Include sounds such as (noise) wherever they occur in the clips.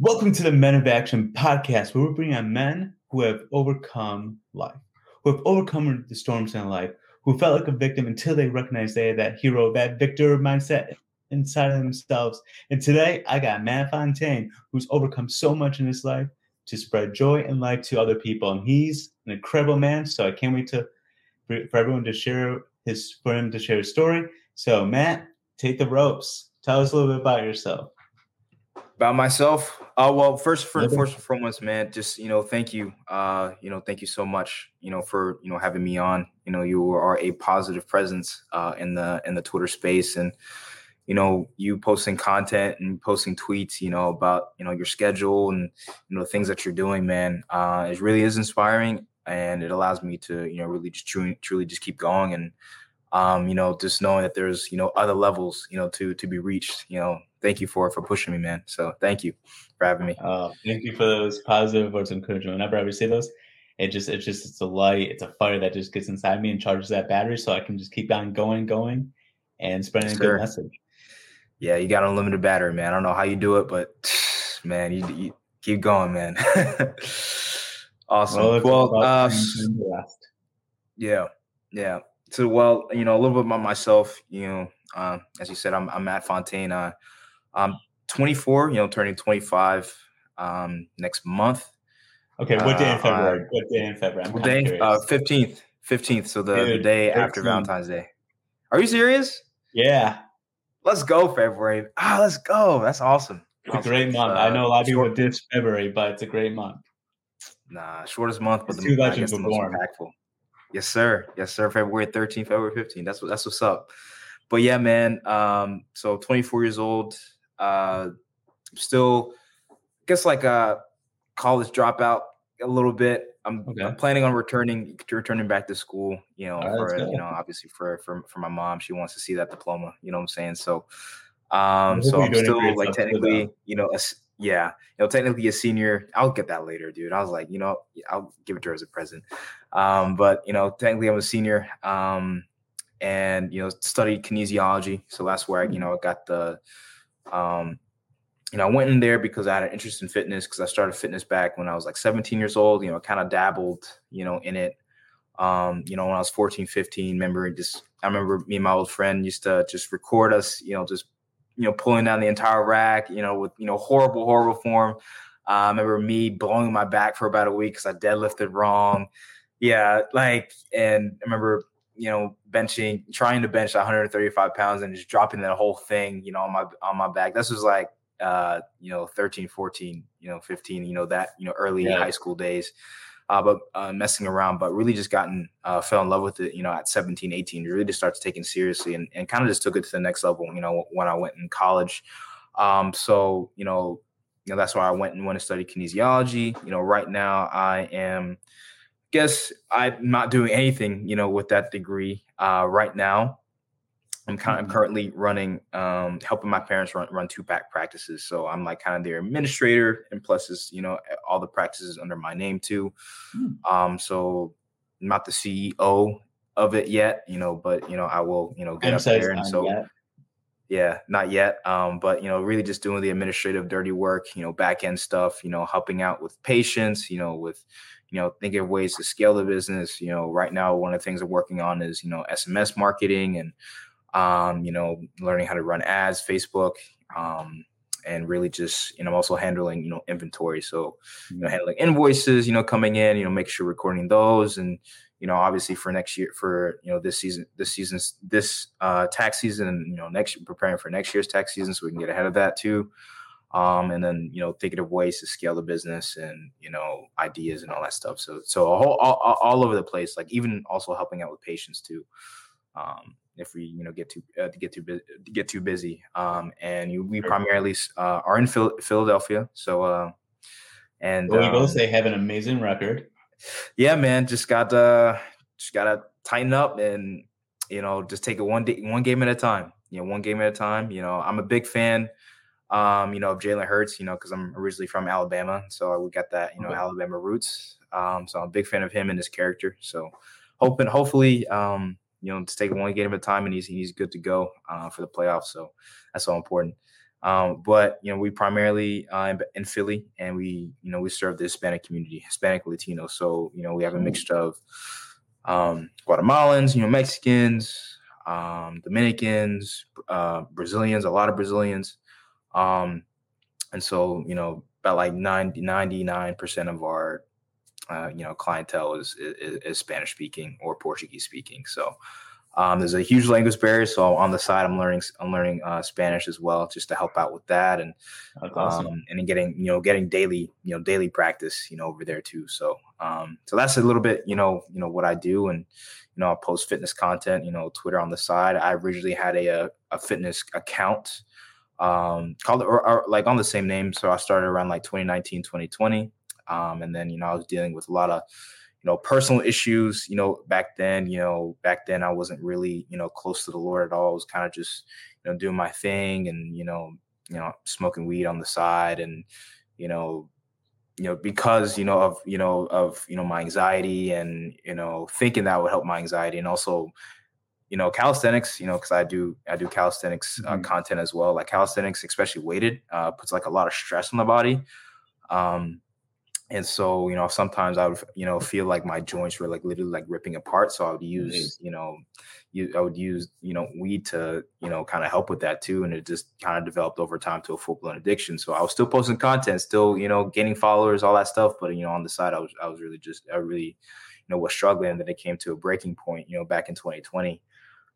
Welcome to the Men of Action podcast, where we bring on men who have overcome life, who have overcome the storms in life, who felt like a victim until they recognized they had that hero, that victor mindset inside of themselves. And today, I got Matt Fontaine, who's overcome so much in his life to spread joy and light to other people. And he's an incredible man. So I can't wait to for everyone to share his for him to share his story. So Matt, take the ropes. Tell us a little bit about yourself. About myself, uh, well, first, first, first and foremost, man, just you know, thank you, uh, you know, thank you so much, you know, for you know having me on. You know, you are a positive presence uh, in the in the Twitter space, and you know, you posting content and posting tweets, you know, about you know your schedule and you know things that you're doing, man. Uh, it really is inspiring, and it allows me to you know really just truly, truly just keep going and um, you know, just knowing that there's, you know, other levels, you know, to to be reached. You know, thank you for for pushing me, man. So thank you for having me. Uh, thank you for those positive words of encouragement. Whenever I receive those, it just it's just it's a light, it's a fire that just gets inside me and charges that battery, so I can just keep on going, going, and spreading yes, a good message. Yeah, you got unlimited battery, man. I don't know how you do it, but (sighs) man, you, you keep going, man. (laughs) awesome. Well, well uh, yeah, yeah so well, you know, a little bit about myself. You know, uh, as you said, I'm, I'm Matt Fontaine. Uh, I'm 24. You know, turning 25 um, next month. Okay, what day in uh, February? Uh, what day in February? what day? Uh, 15th. 15th. So the, Dude, the day 13. after Valentine's Day. Are you serious? Yeah. Let's go February. Ah, let's go. That's awesome. It's awesome. a great month. I know a lot of people diss February, but it's a great month. Nah, shortest month, but it's the, I guess the most impactful. Yes, sir. Yes, sir. February 13th, February 15th. That's what that's what's up. But yeah, man. Um, so 24 years old. Uh still I guess like a college dropout a little bit. I'm, okay. I'm, planning on returning returning back to school, you know, right, for you know, obviously for for for my mom. She wants to see that diploma, you know what I'm saying? So um so I'm still like technically, you know, a, yeah, you know, technically a senior. I'll get that later, dude. I was like, you know, I'll give it to her as a present. Um, but you know, technically I'm a senior. Um, and you know, studied kinesiology. So that's where I, you know, I got the um, you know, I went in there because I had an interest in fitness because I started fitness back when I was like 17 years old, you know, kind of dabbled, you know, in it. Um, you know, when I was 14, 15, remember just I remember me and my old friend used to just record us, you know, just you know, pulling down the entire rack, you know, with, you know, horrible, horrible form. Uh, I remember me blowing my back for about a week because I deadlifted wrong. Yeah, like, and I remember, you know, benching, trying to bench 135 pounds and just dropping that whole thing, you know, on my on my back. This was like, uh, you know, 13, 14, you know, 15, you know, that, you know, early yeah. high school days uh, but uh, messing around, but really just gotten uh, fell in love with it, you know, at 17, 18, really just started taking seriously and, and kind of just took it to the next level, you know, when I went in college. Um, so, you know, you know, that's why I went and went to study kinesiology. You know, right now I am, guess I'm not doing anything, you know, with that degree uh, right now. I'm kind of mm-hmm. currently running, um, helping my parents run run two pack practices. So I'm like kind of their administrator, and plus is you know all the practices under my name too. Mm. Um, so I'm not the CEO of it yet, you know, but you know I will you know get up there and so. Yet. Yeah, not yet. Um, but you know, really just doing the administrative dirty work, you know, back end stuff, you know, helping out with patients, you know, with you know, thinking of ways to scale the business. You know, right now one of the things I'm working on is, you know, SMS marketing and um, you know, learning how to run ads, Facebook, um, and really just, you know, also handling, you know, inventory. So, you know, mm-hmm. handling invoices, you know, coming in, you know, make sure recording those and, you know, obviously for next year, for, you know, this season, this season's, this uh, tax season, you know, next, preparing for next year's tax season so we can get ahead of that too. Um, and then, you know, thinking of ways to scale the business and, you know, ideas and all that stuff. So, so a whole, all, all over the place, like even also helping out with patients too. Um, if we you know get too uh, to get too bu- get too busy. Um, and you, we primarily uh, are in Phil- Philadelphia, so uh, and well, um, both say have an amazing record. Yeah, man, just got to just gotta tighten up and you know just take it one day, one game at a time. You know, one game at a time. You know, I'm a big fan. Um, you know, of Jalen Hurts, you know, because I'm originally from Alabama, so we got that, you know, okay. Alabama roots. Um, so I'm a big fan of him and his character. So hoping, hopefully, um, you know, to take one game at a time, and he's he's good to go uh, for the playoffs. So that's all important. Um, but you know, we primarily uh, in, in, Philly, and we you know we serve the Hispanic community, Hispanic Latino. So you know, we have a mixture of um, Guatemalans, you know, Mexicans, um, Dominicans, uh, Brazilians, a lot of Brazilians, um, and so you know, about like 99 percent of our uh, you know clientele is, is, is Spanish speaking or Portuguese speaking. So um, there's a huge language barrier, so on the side, I'm learning I'm learning uh, Spanish as well, just to help out with that, and awesome. um, and getting you know getting daily you know daily practice you know over there too. So um, so that's a little bit you know you know what I do, and you know I post fitness content, you know Twitter on the side. I originally had a a, a fitness account um, called or, or, like on the same name, so I started around like 2019 2020, um, and then you know I was dealing with a lot of you know personal issues you know back then you know back then i wasn't really you know close to the lord at all i was kind of just you know doing my thing and you know you know smoking weed on the side and you know you know because you know of you know of you know my anxiety and you know thinking that would help my anxiety and also you know calisthenics you know because i do i do calisthenics uh, mm-hmm. content as well like calisthenics especially weighted uh, puts like a lot of stress on the body um and so you know sometimes i would you know feel like my joints were like literally like ripping apart. So i would use you know you, i would use you know weed to you know kind of help with that too and it just kind of developed over time to a full-blown addiction. So i was still posting content still you know gaining followers all that stuff but you know on the side i was i was really just i really you know was struggling. And then it came to a breaking point you know back in 2020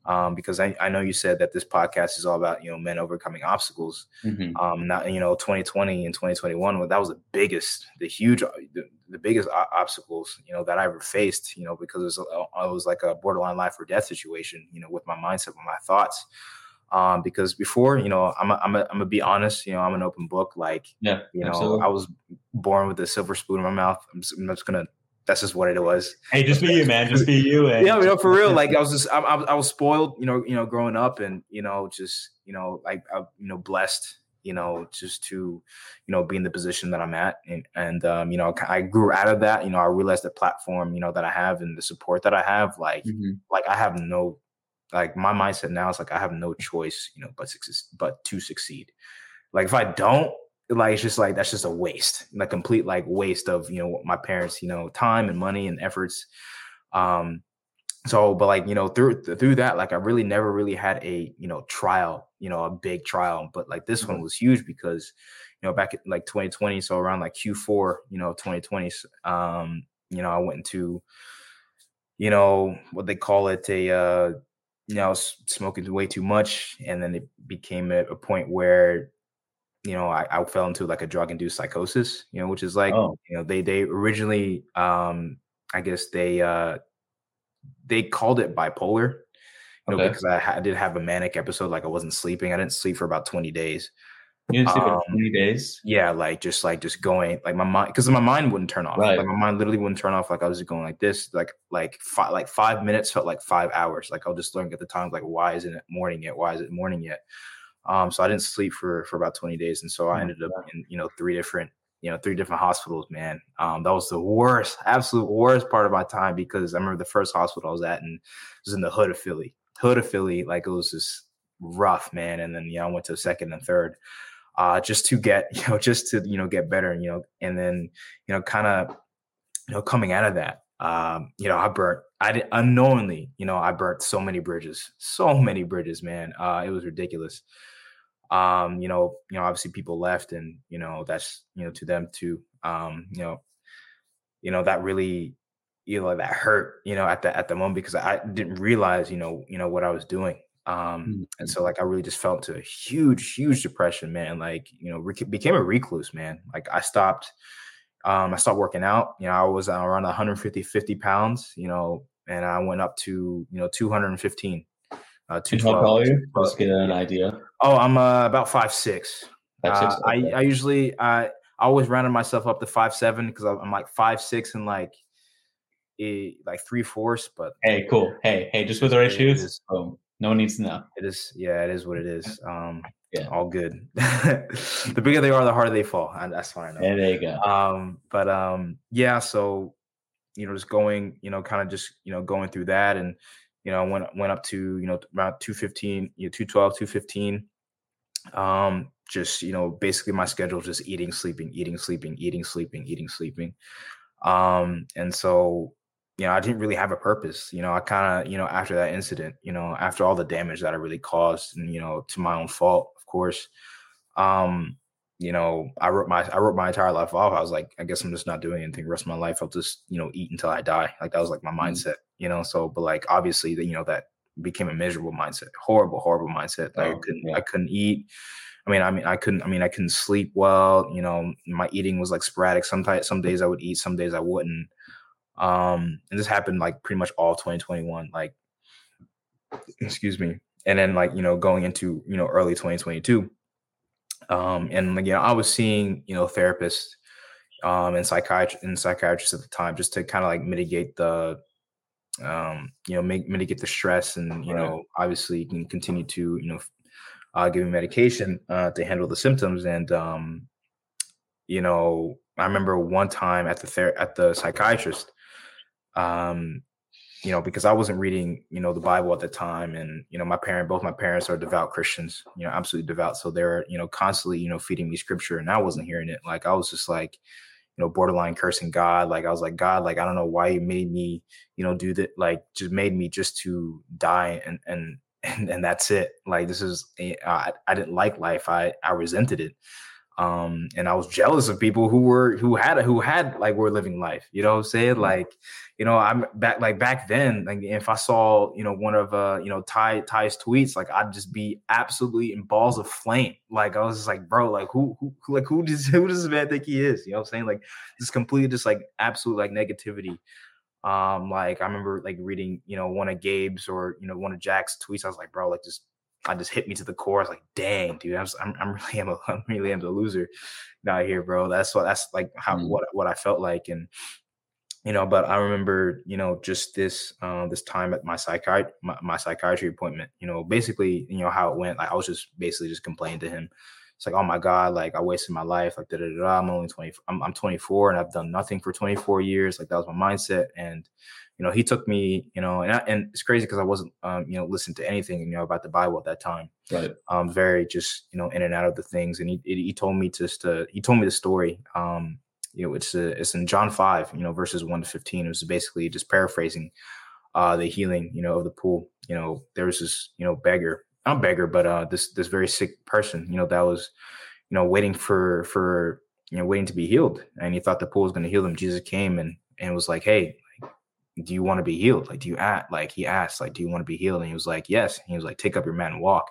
um, because I, I know you said that this podcast is all about you know men overcoming obstacles. Mm-hmm. Um, not you know 2020 and 2021, well, that was the biggest, the huge, uh, the, the biggest obstacles you know that I ever faced. You know because it was, uh, it was like a borderline life or death situation. You know with my mindset, with my thoughts. Um, because before, you know, I'm a, I'm a, I'm gonna be honest. You know, I'm an open book. Like, yeah, you know, absolutely. I was born with a silver spoon in my mouth. I'm just, I'm just gonna that's just what it was. Hey, just be you, man. Just be you. And- yeah, you know, for real. Like I was just, I, I, I, was spoiled, you know, you know, growing up, and you know, just you know, like I, you know, blessed, you know, just to, you know, be in the position that I'm at, and and um, you know, I grew out of that. You know, I realized the platform, you know, that I have and the support that I have, like, mm-hmm. like I have no, like my mindset now is like I have no choice, you know, but success, but to succeed. Like if I don't, like it's just like that's just a waste, a complete like waste of you know my parents, you know, time and money and efforts. Um, so, but like you know through through that, like I really never really had a you know trial, you know, a big trial, but like this one mm-hmm. was huge because you know back in like 2020, so around like Q4, you know, 2020, um, you know, I went into you know what they call it a uh you know, smoking way too much, and then it became a, a point where you know, I, I fell into like a drug induced psychosis, you know, which is like, oh. you know, they they originally um I guess they uh they called it bipolar, you know, okay. because I, I, did have a manic episode, like I wasn't sleeping. I didn't sleep for about 20 days. You didn't sleep um, for 20 days? Yeah, like just like just going like my mind because my mind wouldn't turn off. Right. Like my mind literally wouldn't turn off. Like I was just going like this, like like five like five minutes felt like five hours. Like I'll just learn at the time, like, why isn't it morning yet? Why is it morning yet? Um, so I didn't sleep for for about 20 days, and so I oh ended up in you know three different you know three different hospitals. Man, um, that was the worst, absolute worst part of my time because I remember the first hospital I was at, and it was in the hood of Philly, hood of Philly. Like it was just rough, man. And then you know I went to second and third, uh, just to get (laughs) you know just to you know get better, you know, and then you know kind of you know coming out of that. Um, you know, I burnt, I did, unknowingly, you know, I burnt so many bridges, so many bridges, man. Uh, it was ridiculous um, you know, you know, obviously people left, and you know that's you know to them too. Um, you know, you know that really, you know, that hurt, you know, at the at the moment because I didn't realize, you know, you know what I was doing. Um, mm-hmm. and so like I really just fell into a huge, huge depression, man. Like you know, re- became a recluse, man. Like I stopped. Um, I stopped working out. You know, I was around 150, 50 pounds. You know, and I went up to you know 215 uh, two twelve. How tall are you? Let's get an idea. Oh, I'm uh, about five six. Five six. Uh, okay. I I usually I I always rounded myself up to five seven because I'm like five six and like a, like three fourths. But hey, cool. Hey, hey, just with the right shoes. no one needs to know. It is. Yeah, it is what it is. (laughs) Um, yeah, all good. (laughs) the bigger they are, the harder they fall. And that's fine. Yeah, there you go. Um, but um, yeah. So you know, just going, you know, kind of just you know going through that and you know, went went up to you know around 215, you know, 212, 215. Um, just you know, basically my schedule just eating, sleeping, eating, sleeping, eating, sleeping, eating, sleeping. Um, and so you know, I didn't really have a purpose. You know, I kind of, you know, after that incident, you know, after all the damage that I really caused, and you know, to my own fault, of course. Um, you know, I wrote my I wrote my entire life off. I was like, I guess I'm just not doing anything. Rest of my life, I'll just, you know, eat until I die. Like that was like my mm-hmm. mindset, you know. So, but like obviously, that you know that became a miserable mindset, horrible, horrible mindset. Like oh, I couldn't, yeah. I couldn't eat. I mean, I mean, I couldn't. I mean, I couldn't sleep well. You know, my eating was like sporadic. Sometimes, some days I would eat, some days I wouldn't. Um, and this happened like pretty much all 2021. Like, excuse me. And then like you know going into you know early 2022. Um, and again, I was seeing you know therapists um, and psychiatrists and psychiatrists at the time just to kind of like mitigate the um, you know make mitigate the stress and you right. know obviously you can continue to you know uh, give me medication uh, to handle the symptoms and um, you know I remember one time at the ther- at the psychiatrist um, you know, because I wasn't reading, you know, the Bible at the time. And, you know, my parent, both my parents are devout Christians, you know, absolutely devout. So they're, you know, constantly, you know, feeding me scripture and I wasn't hearing it. Like I was just like, you know, borderline cursing God. Like I was like, God, like, I don't know why you made me, you know, do that. Like just made me just to die and, and, (laughs) and, and that's it. Like, this is, eh, I, I didn't like life. I, I resented it um and i was jealous of people who were who had who had like were living life you know what i'm saying? Mm-hmm. like you know i'm back like back then like if i saw you know one of uh you know ty ty's tweets like i'd just be absolutely in balls of flame. Like i was just like bro like who who like who does (laughs) who does this man think he is? You know what i'm saying? Like this completely just like absolute like negativity. Um like i remember like reading you know one of gabe's or you know one of jack's tweets. I was like bro like just I just hit me to the core. I was like, dang, dude, I'm, I'm, I'm (laughs) really am a, I'm really am the loser out here, bro. That's what, that's like how, mm. what, what I felt like. And, you know, but I remember, you know, just this, uh, this time at my psychiatry, my, my, psychiatry appointment, you know, basically, you know, how it went. Like I was just basically just complaining to him. It's like, oh my God, like I wasted my life. Like, da, da, da, I'm only 20, I'm, I'm 24 and I've done nothing for 24 years. Like that was my mindset. And, you know, he took me, you know, and, I, and it's crazy because I wasn't, um, you know, listening to anything, you know, about the Bible at that time. Right. Um, very just, you know, in and out of the things. And he, he told me just to, he told me the story. Um, you know, it's, uh, it's in John 5, you know, verses 1 to 15. It was basically just paraphrasing uh, the healing, you know, of the pool. You know, there was this, you know, beggar, not beggar, but uh, this, this very sick person, you know, that was, you know, waiting for, for, you know, waiting to be healed. And he thought the pool was going to heal him. Jesus came and, and was like, Hey, do you want to be healed? Like, do you act like he asked, like, do you want to be healed? And he was like, yes. And he was like, take up your mat and walk.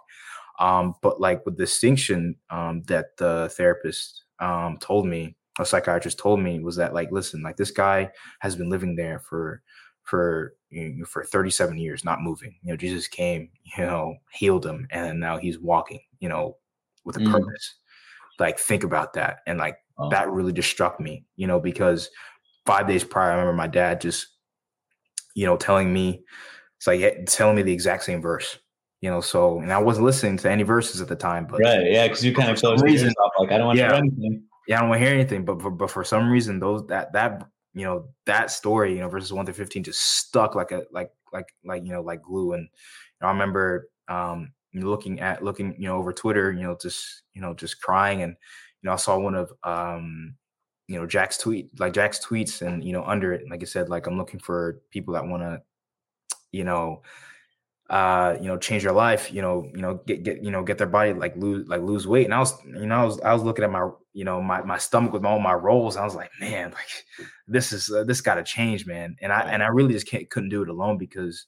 Um, but like with distinction um, that the therapist um, told me, a psychiatrist told me was that like, listen, like this guy has been living there for for you know, for 37 years, not moving. You know, Jesus came, (laughs) you know, healed him, and now he's walking, you know, with a mm. purpose. Like, think about that, and like oh. that really just struck me, you know, because five days prior, I remember my dad just you know, telling me it's like telling me the exact same verse. You know, so and I wasn't listening to any verses at the time, but right, yeah, because you kind of close reason, yourself, like I don't want yeah, to hear anything. Yeah, I don't want to hear anything. But for, but for some reason, those that that you know that story, you know, verses one to fifteen, just stuck like a like like like you know like glue. And you know, I remember um looking at looking you know over Twitter, you know, just you know just crying, and you know I saw one of um you know Jack's tweet, like Jack's tweets, and you know under it, like I said, like I'm looking for people that want to, you know, uh, you know, change their life, you know, you know, get get you know, get their body like lose like lose weight. And I was, you know, I was I was looking at my, you know, my my stomach with all my rolls. I was like, man, like this is uh, this got to change, man. And I and I really just can't couldn't do it alone because,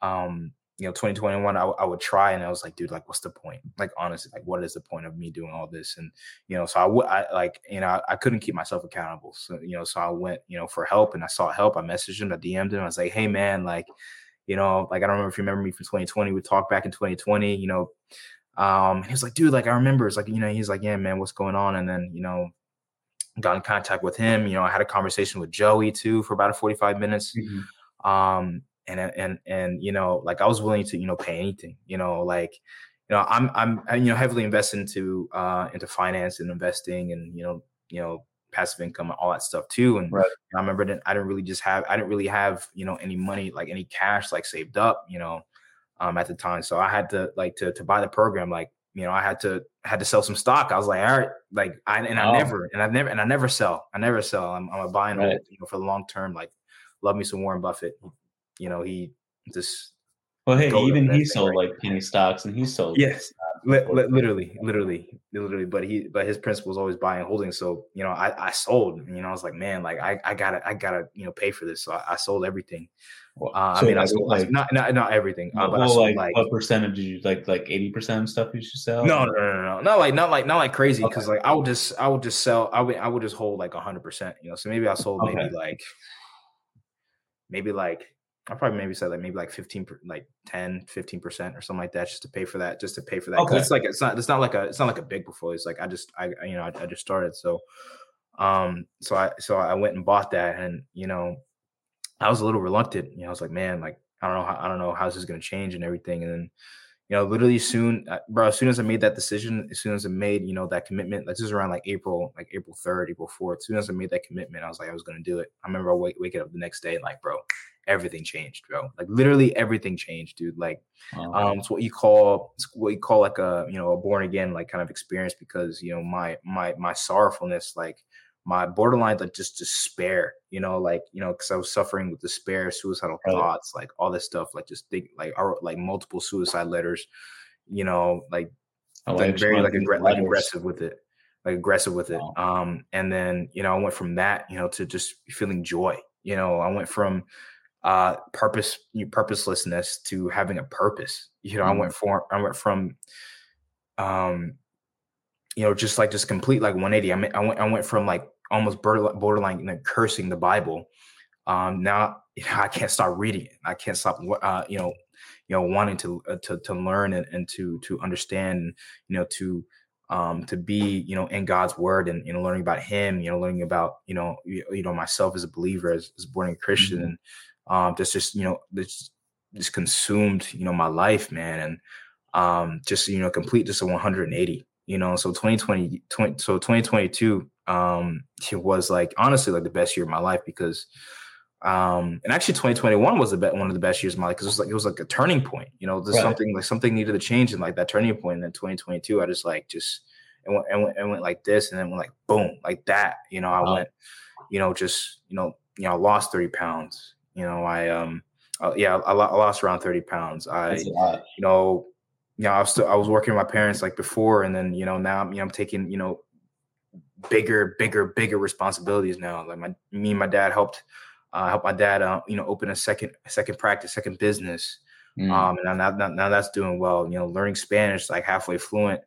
um, you know 2021 I, I would try and i was like dude like what's the point like honestly like what is the point of me doing all this and you know so i would i like you know I, I, couldn't keep myself accountable so you know so i went you know for help and i sought help i messaged him i dm'd him i was like hey man like you know like i don't remember if you remember me from 2020 we talked back in 2020 you know um he was like dude like i remember it's like you know he's like yeah man what's going on and then you know got in contact with him you know i had a conversation with joey too for about 45 minutes mm-hmm. um and and and you know like i was willing to you know pay anything you know like you know i'm i'm you know heavily invested into uh into finance and investing and you know you know passive income and all that stuff too and right. i remember that i didn't really just have i didn't really have you know any money like any cash like saved up you know um at the time so i had to like to to buy the program like you know, I had to had to sell some stock. I was like, all right, like I and I never and I never and I never sell. I never sell. I'm, I'm a buy and hold, right. you know, for the long term. Like, love me some Warren Buffett. You know, he just well, hey, even he sold right? like penny stocks, and he sold. Yes, li- li- literally, literally, literally. But he, but his principle was always buying and holding. So you know, I, I sold. You know, I was like, man, like I, I gotta, I gotta, you know, pay for this. So I, I sold everything. Well, uh, so I mean, like, I sold like not, not, not everything. Uh, but well, I sold like, like what percentage did you like? Like eighty percent of stuff you should sell? No, no, no, no, no, not like, not like, not like crazy. Because okay. like I would just, I would just sell. I would, I would just hold like hundred percent. You know, so maybe I sold okay. maybe like, maybe like I probably maybe said like maybe like 15 like 10 15 percent or something like that just to pay for that just to pay for that. Okay. it's like it's not it's not like a it's not like a big portfolio. It's like I just I you know I, I just started. So um so I so I went and bought that and you know I was a little reluctant you know I was like man like I don't know how I don't know how this is going to change and everything. And then you know literally soon uh, bro as soon as I made that decision as soon as I made you know that commitment like this is around like April like April 3rd April 4th as soon as I made that commitment I was like I was going to do it. I remember I wake, waking up the next day and like bro everything changed, bro. Like literally everything changed, dude. Like, um, it's what you call it's what you call like a you know a born again like kind of experience because you know my my my sorrowfulness, like my borderline like just despair, you know, like you know, because I was suffering with despair, suicidal right. thoughts, like all this stuff, like just think like wrote like multiple suicide letters, you know, like, oh, like very like, aggr- like aggressive with it like aggressive with it. Um, and then you know, I went from that, you know, to just feeling joy. You know, I went from uh purpose purposelessness to having a purpose you know mm-hmm. i went for i went from um you know just like just complete like 180 i mean i went i went from like almost borderline, borderline you know, cursing the bible um now you know, i can't stop reading it i can't stop uh you know you know wanting to uh, to to learn and, and to to understand you know to um, to be, you know, in God's word and, you know, learning about him, you know, learning about, you know, you, you know, myself as a believer, as, as born again Christian mm-hmm. and, um, that's just you know this just consumed you know my life, man, and um, just you know complete just a 180. You know, so 2020, 20, so 2022 um, it was like honestly like the best year of my life because um and actually 2021 was the be- one of the best years of my life because it was like it was like a turning point you know there's right. something like something needed to change and like that turning point. and then 2022 i just like just and went, and went, and went like this and then went like boom like that you know i wow. went you know just you know you know lost 30 pounds you know, I um, uh, yeah, I, I, lost around thirty pounds. I, you know, you know, I was still I was working with my parents like before, and then you know now you know I'm taking you know bigger, bigger, bigger responsibilities now. Like my me and my dad helped uh, help my dad uh, you know open a second second practice, second business. Mm. Um, and now, now, now that's doing well. You know, learning Spanish like halfway fluent.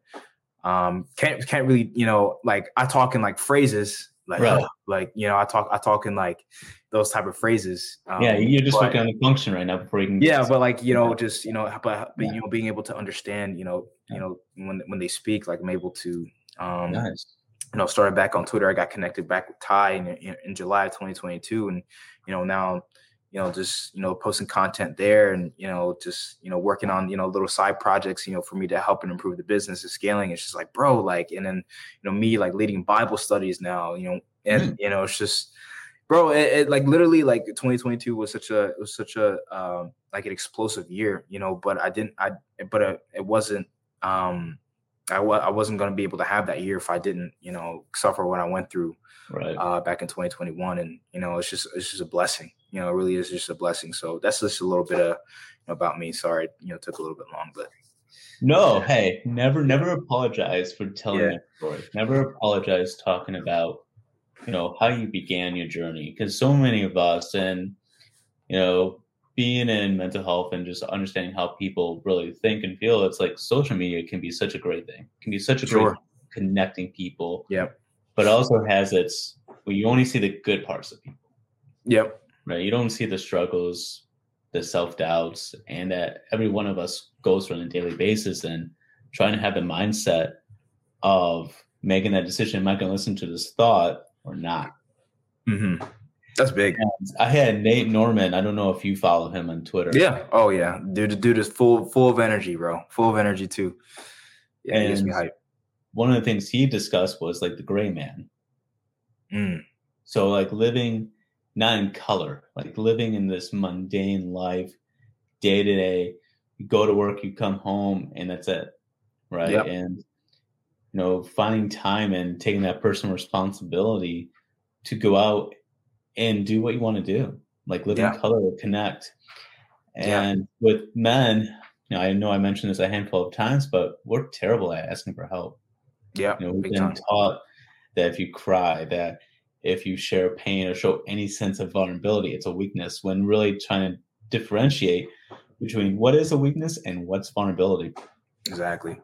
Um, can't can't really you know like I talk in like phrases like right. like you know I talk I talk in like those type of phrases. Um, yeah, you're just but, working on the function right now before you can. Yeah, but like you know, just you know, but, but yeah. you know, being able to understand, you know, you know, when when they speak, like I'm able to, um, nice. you know, started back on Twitter. I got connected back with Ty in, in, in July of 2022, and you know now, you know, just you know, posting content there, and you know, just you know, working on you know little side projects, you know, for me to help and improve the business and scaling. It's just like, bro, like, and then you know, me like leading Bible studies now, you know, and mm. you know, it's just bro it, it, like literally like 2022 was such a was such a um like an explosive year you know but i didn't i but uh, it wasn't um I w- I wasn't going to be able to have that year if I didn't, you know, suffer what I went through right. uh, back in 2021. And, you know, it's just, it's just a blessing, you know, it really is just a blessing. So that's just a little bit of, about me. Sorry, you know, took a little bit long, but. No, hey, never, never apologize for telling yeah. that story. Never apologize talking about you know how you began your journey because so many of us and you know being in mental health and just understanding how people really think and feel it's like social media can be such a great thing it can be such a sure. great connecting people. Yep. But also has its well you only see the good parts of people. Yep. Right? You don't see the struggles the self-doubts and that every one of us goes through on a daily basis and trying to have the mindset of making that decision am i going to listen to this thought or not. Mm-hmm. That's big. And I had Nate Norman. I don't know if you follow him on Twitter. Yeah. Oh yeah. Dude, dude is full full of energy, bro. Full of energy too. Yeah, and gets me hype. One of the things he discussed was like the gray man. Mm. So like living not in color, like living in this mundane life, day to day. You go to work, you come home, and that's it. right? Yep. And you know, finding time and taking that personal responsibility to go out and do what you want to do, like live yeah. in color, connect. And yeah. with men, you know, I know I mentioned this a handful of times, but we're terrible at asking for help. Yeah, you know, we've been time. taught that if you cry, that if you share pain or show any sense of vulnerability, it's a weakness. When really trying to differentiate between what is a weakness and what's vulnerability. Exactly.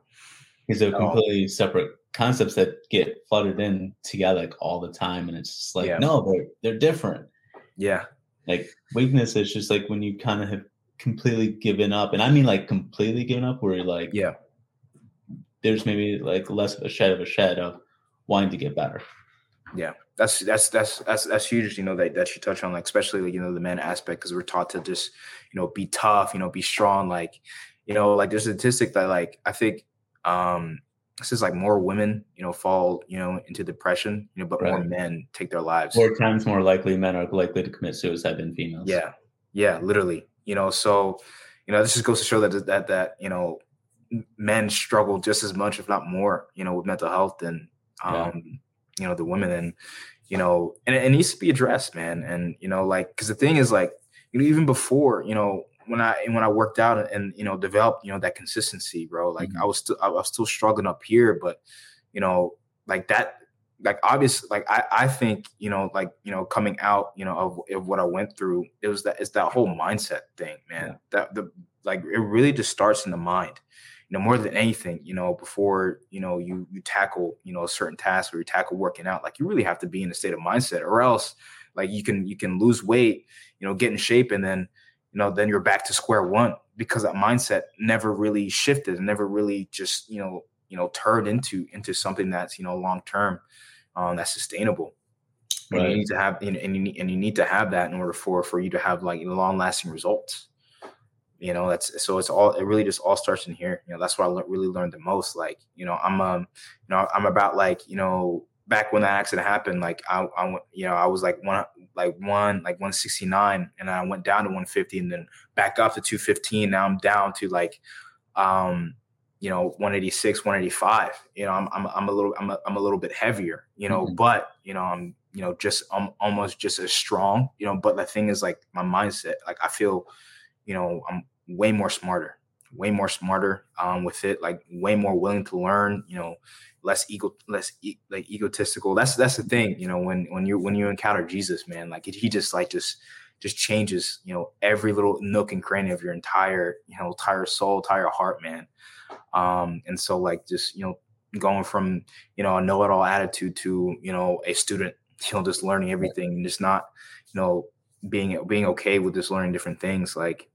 Because they're completely oh. separate concepts that get flooded in together like all the time, and it's just like yeah. no, they're they're different. Yeah. Like weakness is just like when you kind of have completely given up, and I mean like completely given up, where you're like, yeah, there's maybe like less of a shed of a shed of wanting to get better. Yeah, that's that's that's that's that's huge. You know that that you touch on, like especially like, you know the men aspect, because we're taught to just you know be tough, you know, be strong. Like you know, like there's a statistic that like I think um this is like more women, you know, fall, you know, into depression, you know, but right. more men take their lives. Four times more likely men are likely to commit suicide than females. Yeah. Yeah, literally. You know, so, you know, this just goes to show that that that, you know, men struggle just as much, if not more, you know, with mental health than um, yeah. you know, the women. And, you know, and it, it needs to be addressed, man. And, you know, like, cause the thing is like, you know, even before, you know, when I and when I worked out and you know developed you know that consistency, bro. Like mm-hmm. I was still I was still struggling up here, but you know like that like obviously like I I think you know like you know coming out you know of, of what I went through it was that it's that whole mindset thing, man. Yeah. That the like it really just starts in the mind. You know, more than anything, you know, before you know you you tackle you know a certain task or you tackle working out, like you really have to be in a state of mindset, or else like you can you can lose weight, you know, get in shape, and then you know, then you're back to square one because that mindset never really shifted and never really just, you know, you know, turned into into something that's, you know, long term, um, that's sustainable. Right. And you need to have you know and you need, and you need to have that in order for for you to have like long lasting results. You know, that's so it's all it really just all starts in here. You know, that's what I le- really learned the most. Like, you know, I'm um, you know, I'm about like, you know, back when that accident happened, like I, I you know, I was like one, like one, like 169, and I went down to 150, and then back up to 215. Now I'm down to like, um, you know, 186, 185. You know, I'm, I'm, I'm a little, I'm a, I'm a little bit heavier. You know, mm-hmm. but you know, I'm, you know, just I'm almost just as strong. You know, but the thing is, like, my mindset, like, I feel, you know, I'm way more smarter way more smarter um, with it, like way more willing to learn. You know, less ego, less e- like egotistical. That's that's the thing. You know, when when you when you encounter Jesus, man, like he just like just just changes. You know, every little nook and cranny of your entire you know entire soul, entire heart, man. Um, and so like just you know going from you know a know-it-all attitude to you know a student, (laughs) you know, just learning everything and just not you know being being okay with just learning different things like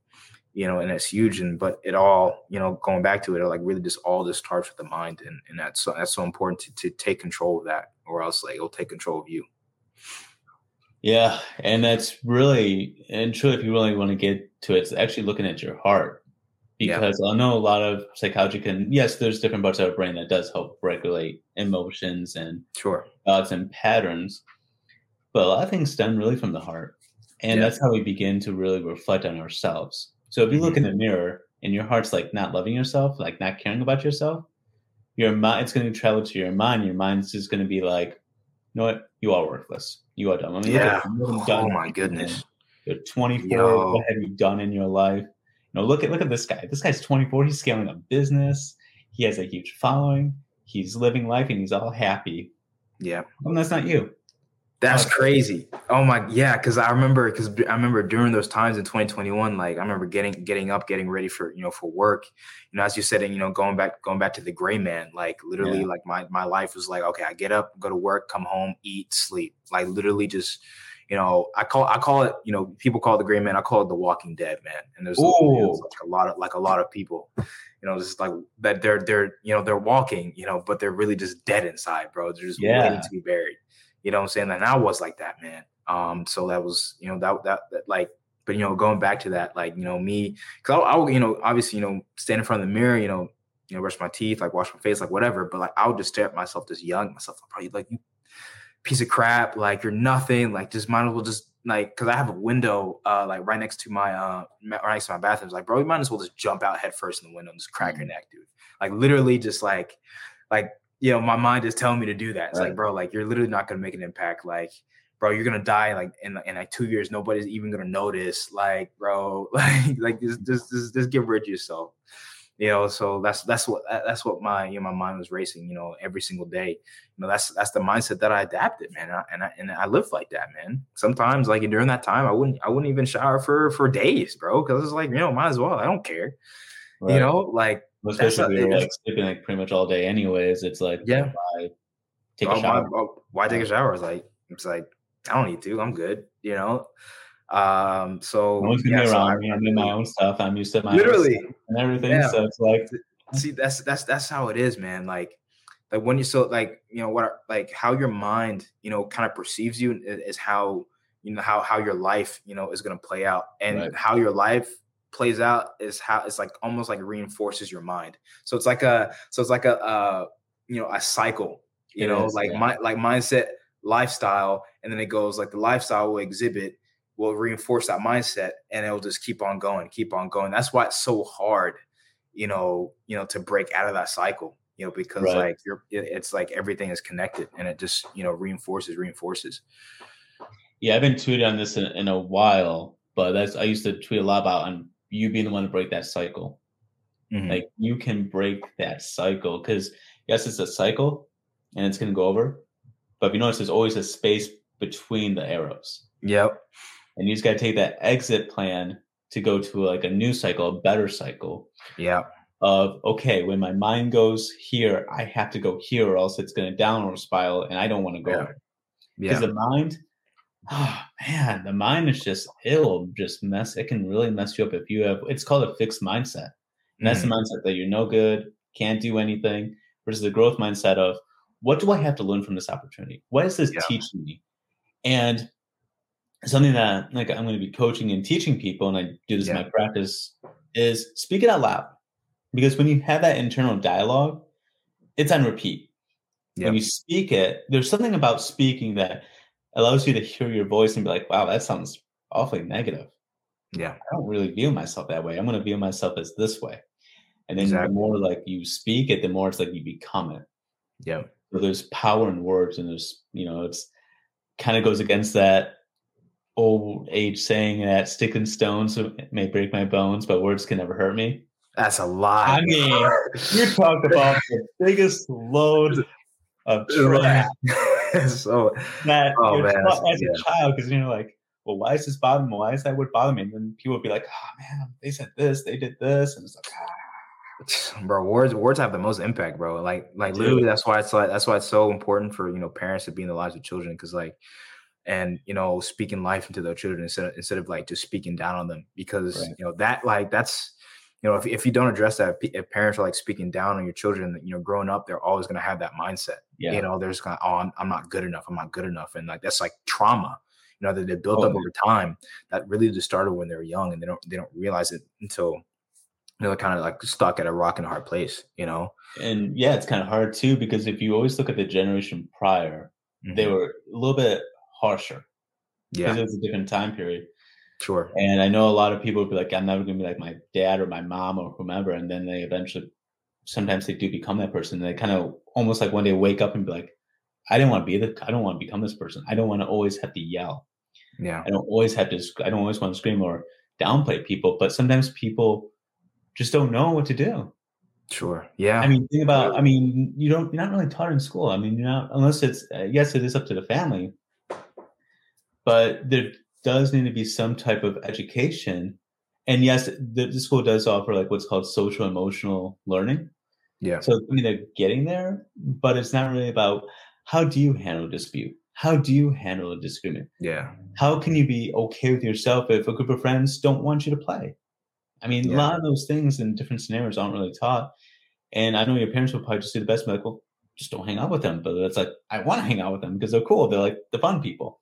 you know, and it's huge. And but it all, you know, going back to it, like really just all this starts with the mind, and and that's so, that's so important to to take control of that, or else like it'll take control of you. Yeah, and that's really and true. If you really want to get to it, it's actually looking at your heart, because yeah. I know a lot of psychology can. Yes, there's different parts of our brain that does help regulate emotions and sure thoughts and patterns, but a lot of things stem really from the heart, and yeah. that's how we begin to really reflect on ourselves. So if you look in mm-hmm. the mirror and your heart's like not loving yourself, like not caring about yourself, your mind it's going to travel to your mind. Your mind's just going to be like, you know what, you are worthless. You are dumb. I mean, yeah. Look at, oh my goodness. You're 24. Yo. What have you done in your life? You know, look at look at this guy. This guy's 24. He's scaling a business. He has a huge following. He's living life and he's all happy. Yeah. And that's not you. That's oh, crazy. Oh my, yeah. Because I remember, because I remember during those times in 2021, like I remember getting getting up, getting ready for you know for work. You know, as you said, and you know, going back going back to the gray man, like literally, yeah. like my my life was like, okay, I get up, go to work, come home, eat, sleep. Like literally, just you know, I call I call it, you know, people call it the gray man. I call it the Walking Dead man. And there's, there's like a lot of like a lot of people, you know, just like that they're they're you know they're walking, you know, but they're really just dead inside, bro. They're just yeah. waiting to be buried. You know what I'm saying? And I was like that, man. Um, so that was, you know, that, that, that like, but you know, going back to that, like, you know, me, cause I, I you know, obviously, you know, stand in front of the mirror, you know, you know, brush my teeth, like wash my face, like whatever. But like, I would just stare at myself, just young myself, probably like, you piece of crap, like you're nothing, like just might as well just like because I have a window uh like right next to my uh right next to my bathroom. It's like, bro, you might as well just jump out head first in the window and just crack your neck, dude. Like literally just like like you know, my mind is telling me to do that. It's right. like, bro, like you're literally not gonna make an impact. Like, bro, you're gonna die like in, in like two years, nobody's even gonna notice. Like, bro, (laughs) like like just just just, just get rid of yourself you know so that's that's what that's what my you know my mind was racing you know every single day you know that's that's the mindset that i adapted man and I, and I, and I live like that man sometimes like during that time i wouldn't i wouldn't even shower for for days bro because it's like you know might as well i don't care right. you know like especially if you're like sleeping like pretty much all day anyways it's like yeah why take a oh, shower my, oh, why take a shower it's like it's like i don't need to i'm good you know um, so no one's yeah, around me. I'm in my own stuff. I'm used to my literally and everything. Yeah. So it's like see that's that's that's how it is, man. Like like when you so like you know what like how your mind you know kind of perceives you is how you know how how your life you know is going to play out and right. how your life plays out is how it's like almost like reinforces your mind so it's like a so it's like a uh you know a cycle you it know is, like yeah. my like mindset lifestyle and then it goes like the lifestyle will exhibit will reinforce that mindset and it'll just keep on going, keep on going. That's why it's so hard, you know, you know, to break out of that cycle, you know, because right. like you're it's like everything is connected and it just, you know, reinforces, reinforces. Yeah, I've been tweeting on this in, in a while, but that's I used to tweet a lot about on you being the one to break that cycle. Mm-hmm. Like you can break that cycle because yes, it's a cycle and it's gonna go over. But if you notice there's always a space between the arrows. Yep and you just got to take that exit plan to go to like a new cycle, a better cycle. Yeah. Of okay, when my mind goes here, I have to go here, or else it's going to downward spiral, and I don't want to go yeah. there. Because yeah. the mind, oh man, the mind is just it'll just mess. It can really mess you up if you have. It's called a fixed mindset, and that's mm. the mm-hmm. mindset that you're no good, can't do anything. Versus the growth mindset of what do I have to learn from this opportunity? What is this yeah. teaching me? And something that like I'm going to be coaching and teaching people, and I do this yeah. in my practice, is speak it out loud. Because when you have that internal dialogue, it's on repeat. Yep. When you speak it, there's something about speaking that allows you to hear your voice and be like, wow, that sounds awfully negative. Yeah. I don't really view myself that way. I'm going to view myself as this way. And then exactly. the more like you speak it, the more it's like you become it. Yeah. So there's power in words and there's, you know, it's kind of goes against that old age saying that stick and stones may break my bones, but words can never hurt me. That's a lie. I mean, you talk about the biggest load of (laughs) trash. (laughs) so that oh, man, as yeah. a child, because you're like, well, why is this bothering me? Why is that word bothering me? And then people would be like, oh man, they said this, they did this, and it's like, ah. (sighs) bro, words words have the most impact, bro. Like like Dude. literally, that's why it's like that's why it's so important for you know parents to be in the lives of children because like and you know speaking life into their children instead of, instead of like just speaking down on them because right. you know that like that's you know if, if you don't address that if parents are like speaking down on your children you know growing up they're always going to have that mindset yeah. you know there's going oh I'm, I'm not good enough i'm not good enough and like that's like trauma you know that they built oh, up over time that really just started when they were young and they don't they don't realize it until they're kind of like stuck at a rock and a hard place you know and yeah it's kind of hard too because if you always look at the generation prior mm-hmm. they were a little bit harsher. Yeah. Because it was a different time period. Sure. And I know a lot of people would be like, I'm never gonna be like my dad or my mom or whomever. And then they eventually sometimes they do become that person. And they kind of almost like one day wake up and be like, I didn't want to be the I don't want to become this person. I don't want to always have to yell. Yeah. I don't always have to I don't always want to scream or downplay people, but sometimes people just don't know what to do. Sure. Yeah. I mean, think about. I mean, you don't. You're not really taught in school. I mean, you're not unless it's. Uh, yes, it is up to the family, but there does need to be some type of education. And yes, the, the school does offer like what's called social emotional learning. Yeah. So I mean, they're getting there, but it's not really about how do you handle a dispute? How do you handle a disagreement? Yeah. How can you be okay with yourself if a group of friends don't want you to play? I mean, yeah. a lot of those things in different scenarios aren't really taught. And I know your parents would probably just do the best, like, well, just don't hang out with them. But it's like, I want to hang out with them because they're cool. They're like the fun people.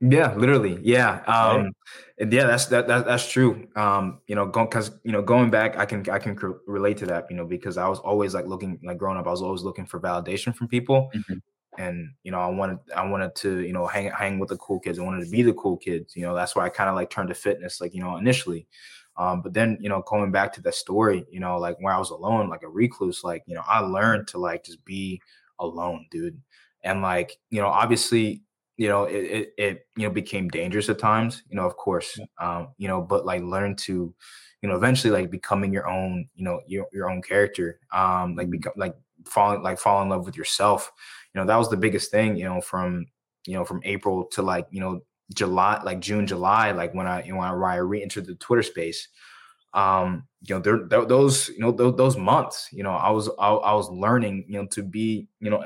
Yeah, literally. Yeah. Um, right. yeah, that's that, that that's true. Um, you know, because you know, going back, I can I can relate to that. You know, because I was always like looking like growing up, I was always looking for validation from people, mm-hmm. and you know I wanted I wanted to you know hang hang with the cool kids. I wanted to be the cool kids. You know that's why I kind of like turned to fitness like you know initially. Um, but then you know going back to the story, you know like where I was alone, like a recluse, like you know I learned to like just be alone, dude. And like you know obviously you know it, it, it you know became dangerous at times. You know of course, um, you know but like learn to you know eventually like becoming your own you know your, your own character um like become like falling like fall in love with yourself you know that was the biggest thing you know from you know from april to like you know july like june july like when i you know when i re-entered the twitter space um you know there, those you know those, those months you know i was I, I was learning you know to be you know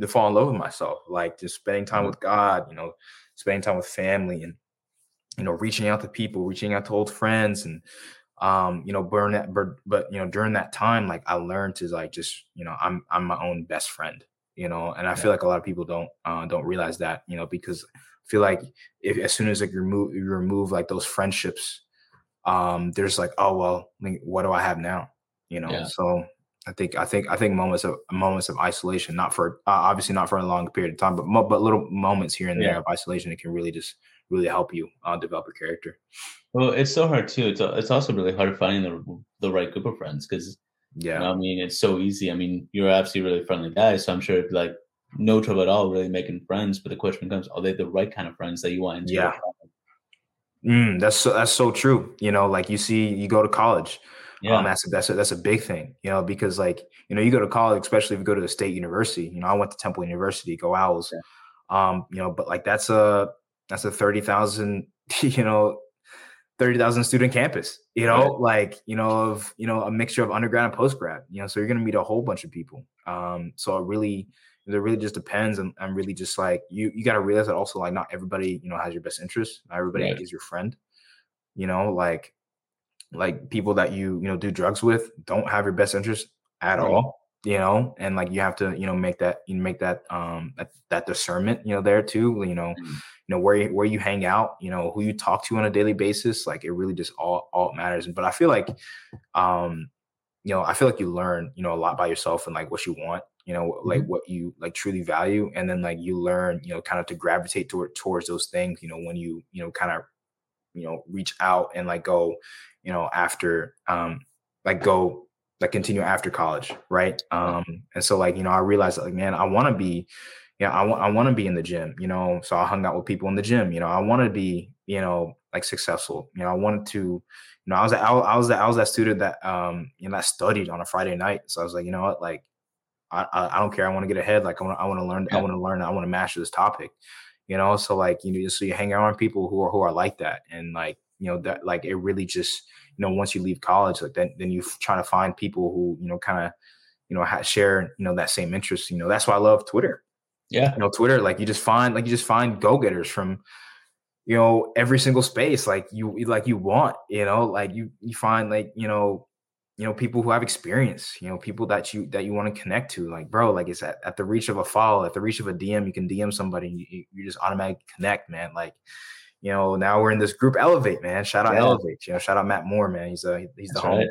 to fall in love with myself like just spending time mm-hmm. with god you know spending time with family and you know reaching out to people reaching out to old friends and um, you know, burn that, but, but, you know, during that time, like I learned to like, just, you know, I'm, I'm my own best friend, you know, and I yeah. feel like a lot of people don't, uh, don't realize that, you know, because I feel like if, as soon as like you remove, you remove like those friendships, um, there's like, oh, well, what do I have now? You know? Yeah. So I think, I think, I think moments of moments of isolation, not for, uh, obviously not for a long period of time, but, mo- but little moments here and there yeah. of isolation, it can really just really help you uh, develop a character. Well, it's so hard too. It's it's also really hard finding the the right group of friends because yeah, you know, I mean, it's so easy. I mean, you're absolutely really friendly guy, so I'm sure like no trouble at all really making friends. But the question comes, are they the right kind of friends that you want? Into yeah, mm, that's so, that's so true. You know, like you see, you go to college. Yeah, um, that's a, that's a, that's a big thing. You know, because like you know, you go to college, especially if you go to a state university. You know, I went to Temple University, go Owls. Yeah. Um, you know, but like that's a that's a thirty thousand, you know, 30,000 student campus, you know, right. like, you know, of, you know, a mixture of undergrad and post grad, you know, so you're going to meet a whole bunch of people. Um, so it really, it really just depends. And I'm really just like, you, you got to realize that also like not everybody, you know, has your best interest. Not everybody right. is your friend, you know, like, like people that you, you know, do drugs with don't have your best interest at right. all you know and like you have to you know make that you make that um that, that discernment you know there too you know mm-hmm know where you, where you hang out you know who you talk to on a daily basis like it really just all all matters but i feel like um you know i feel like you learn you know a lot by yourself and like what you want you know like mm-hmm. what you like truly value and then like you learn you know kind of to gravitate toward towards those things you know when you you know kind of you know reach out and like go you know after um like go like continue after college right um and so like you know i realized like man i want to be yeah, I want I want to be in the gym, you know. So I hung out with people in the gym, you know. I want to be, you know, like successful. You know, I wanted to, you know, I was I, I was that I was that student that um you know that studied on a Friday night. So I was like, you know what, like I I, don't care. I want to get ahead. Like I want I want to learn. Yeah. I want to learn. I want to master this topic. You know, so like you know, so you hang around people who are who are like that, and like you know that like it really just you know once you leave college, like then then you try to find people who you know kind of you know share you know that same interest. You know, that's why I love Twitter yeah. You know, Twitter, like you just find like you just find go-getters from you know every single space like you like you want, you know, like you you find like, you know, you know, people who have experience, you know, people that you that you want to connect to. Like, bro, like it's at, at the reach of a follow, at the reach of a DM, you can DM somebody, you, you just automatically connect, man. Like, you know, now we're in this group Elevate, man. Shout out yeah. Elevate. You know, shout out Matt Moore, man. He's a he's That's the right.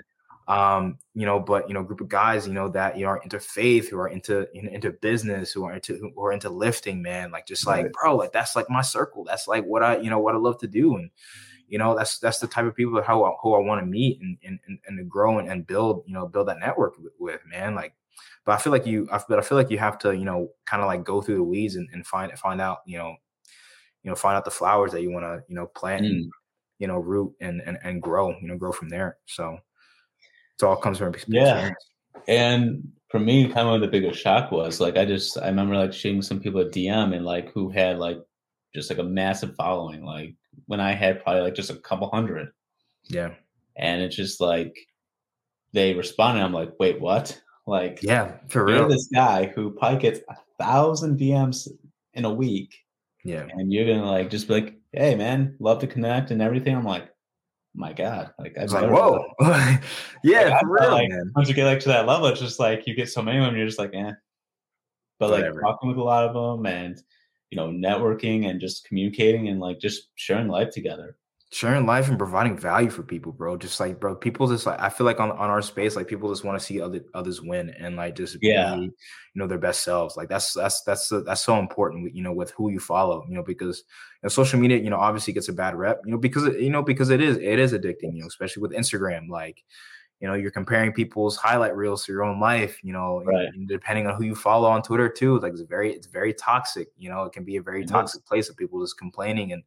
Um, you know, but you know, group of guys, you know, that you know are into faith, who are into you know, into business, who are into who are into lifting, man. Like just like, bro, like that's like my circle. That's like what I, you know, what I love to do. And you know, that's that's the type of people how I, who I want to meet and and and to grow and, and build, you know, build that network with, with, man. Like, but I feel like you, but I feel like you have to, you know, kind of like go through the weeds and, and find find out, you know, you know, find out the flowers that you want to, you know, plant mm. and you know, root and, and and grow, you know, grow from there. So it all comes from experience. Yeah. And for me, kind of the biggest shock was like I just I remember like seeing some people at DM and like who had like just like a massive following. Like when I had probably like just a couple hundred. Yeah. And it's just like they responded. I'm like, wait, what? Like, yeah, for real. This guy who probably gets a thousand DMs in a week. Yeah. And you're gonna like just be like, hey man, love to connect and everything. I'm like, my god, like I was like, whoa, (laughs) yeah, like, real, like, once you get like to that level, it's just like you get so many of them, you're just like, eh. But Whatever. like talking with a lot of them and you know networking and just communicating and like just sharing life together. Sharing life and providing value for people, bro. Just like, bro, people just like I feel like on, on our space, like people just want to see other others win and like just yeah, be, you know, their best selves. Like that's that's that's that's so important, you know, with who you follow, you know, because you know, social media, you know, obviously gets a bad rep, you know, because it, you know, because it is it is addicting, you know, especially with Instagram, like. You know, you're comparing people's highlight reels to your own life. You know, right. depending on who you follow on Twitter too, like it's very, it's very toxic. You know, it can be a very toxic place of people just complaining and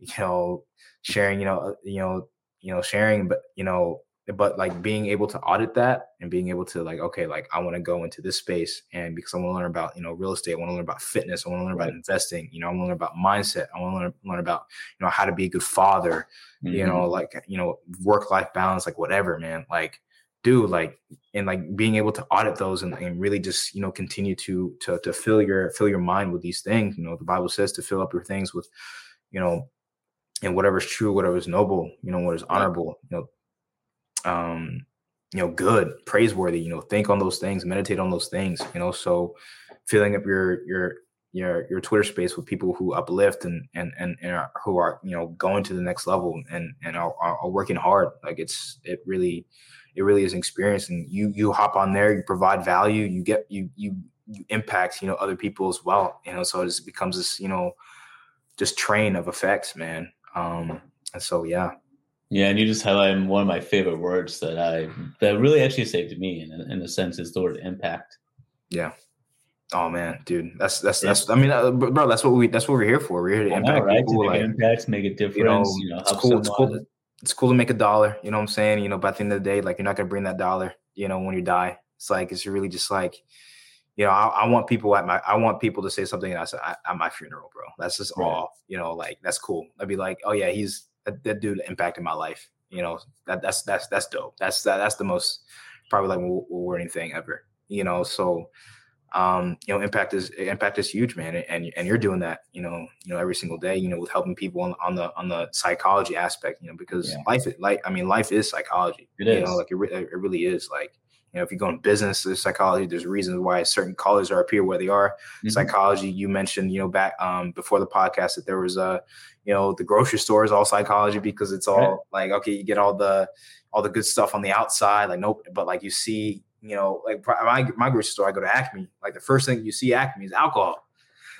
you know sharing, you know, uh, you know, you know, sharing, but you know, but like being able to audit that and being able to like, okay, like I want to go into this space and because I want to learn about, you know, real estate, I want to learn about fitness, I want to learn about investing, you know, I want to learn about mindset, I want to learn, learn about, you know, how to be a good father, mm-hmm. you know, like, you know, work life balance, like whatever, man. Like, dude, like, and like being able to audit those and, and really just, you know, continue to, to, to fill your, fill your mind with these things. You know, the Bible says to fill up your things with, you know, and whatever's true, whatever's noble, you know, what is honorable, you know, um, you know, good, praiseworthy, you know, think on those things, meditate on those things, you know. So filling up your your your your Twitter space with people who uplift and and and, and are, who are you know going to the next level and and are, are, working hard. Like it's it really it really is an experience. And you you hop on there, you provide value, you get you you you impact you know other people as well. You know, so it just becomes this you know just train of effects, man. Um, and so yeah. Yeah, and you just highlighted one of my favorite words that I that really actually saved me in in a sense is the word impact. Yeah. Oh man, dude, that's that's that's. I mean, uh, bro, that's what we that's what we're here for. We're here to impact know, right? people, to make like, impacts, make a difference. You know, you know it's cool. It's cool. It's cool to make a dollar. You know what I'm saying? You know, by the end of the day, like you're not gonna bring that dollar. You know, when you die, it's like it's really just like you know, I, I, want people at my, I want people to say something I said at my funeral, bro. That's just right. all, you know, like that's cool. I'd be like, oh yeah, he's that, that dude impacted my life. You know, that that's that's that's dope. That's that, that's the most probably like rewarding thing ever. You know, so um, you know, impact is impact is huge, man, and and you're doing that, you know, you know, every single day, you know, with helping people on, on the on the psychology aspect, you know, because yeah. life, like, I mean, life is psychology. It you is. know, like it, it really is. Like, you know, if you go in business there's psychology, there's reasons why certain colors are up here where they are. Mm-hmm. Psychology, you mentioned, you know, back um, before the podcast that there was a, you know, the grocery store is all psychology because it's all right. like, okay, you get all the all the good stuff on the outside, like nope, but like you see, you know, like my my grocery store, I go to Acme, like the first thing you see Acme is alcohol.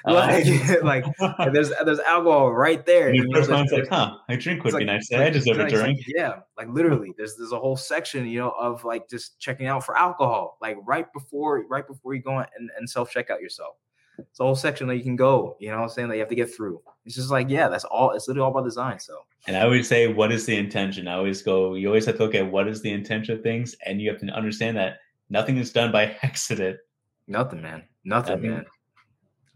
Like, (laughs) like there's there's alcohol right there. Your first mind's like, huh, a drink would be like, nice. Like, I deserve a drink. Like, yeah, like literally, there's there's a whole section, you know, of like just checking out for alcohol, like right before right before you go and, and self check out yourself. It's a whole section that you can go, you know what I'm saying, that you have to get through. It's just like, yeah, that's all it's literally all about design. So and I always say, what is the intention? I always go, you always have to look at what is the intention of things, and you have to understand that nothing is done by (laughs) accident. Nothing, man. Nothing, I mean, man.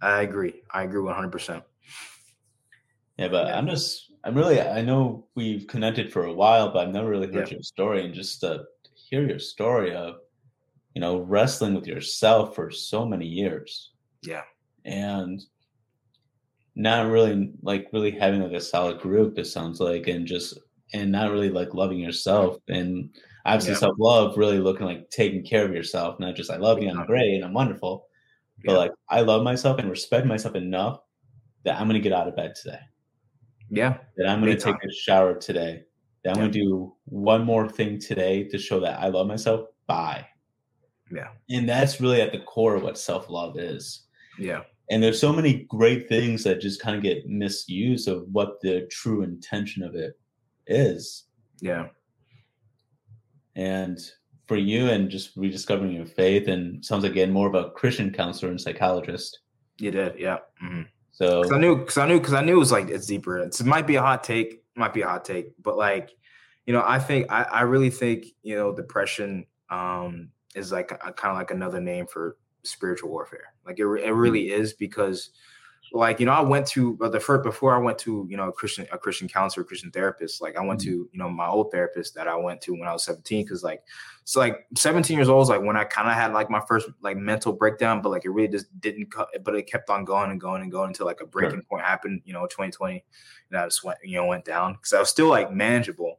I agree. I agree 100%. Yeah, but yeah. I'm just, I'm really, I know we've connected for a while, but I've never really heard yeah. your story. And just to hear your story of, you know, wrestling with yourself for so many years. Yeah. And not really, like, really having like a solid group, it sounds like, and just, and not really like loving yourself. And obviously, yeah. self love, really looking like taking care of yourself, not just, I love you, I'm great, and I'm wonderful but yeah. like I love myself and respect myself enough that I'm gonna get out of bed today. Yeah. That I'm gonna take a shower today. That I'm yeah. gonna do one more thing today to show that I love myself. Bye. Yeah. And that's really at the core of what self love is. Yeah. And there's so many great things that just kind of get misused of what the true intention of it is. Yeah. And for you and just rediscovering your faith and sounds like again more of a Christian counselor and psychologist. You did, yeah. Mm-hmm. So Cause I knew, because I knew, because I knew it was like it's deeper. It's, it might be a hot take, might be a hot take, but like, you know, I think I, I really think you know depression um, is like a, kind of like another name for spiritual warfare. Like it, it really mm-hmm. is because like you know i went to the first before i went to you know a christian a christian counselor christian therapist like i went mm-hmm. to you know my old therapist that i went to when i was 17 because like so like 17 years old is like when i kind of had like my first like mental breakdown but like it really just didn't cut but it kept on going and going and going until like a breaking sure. point happened you know 2020 and i just went you know went down because i was still like manageable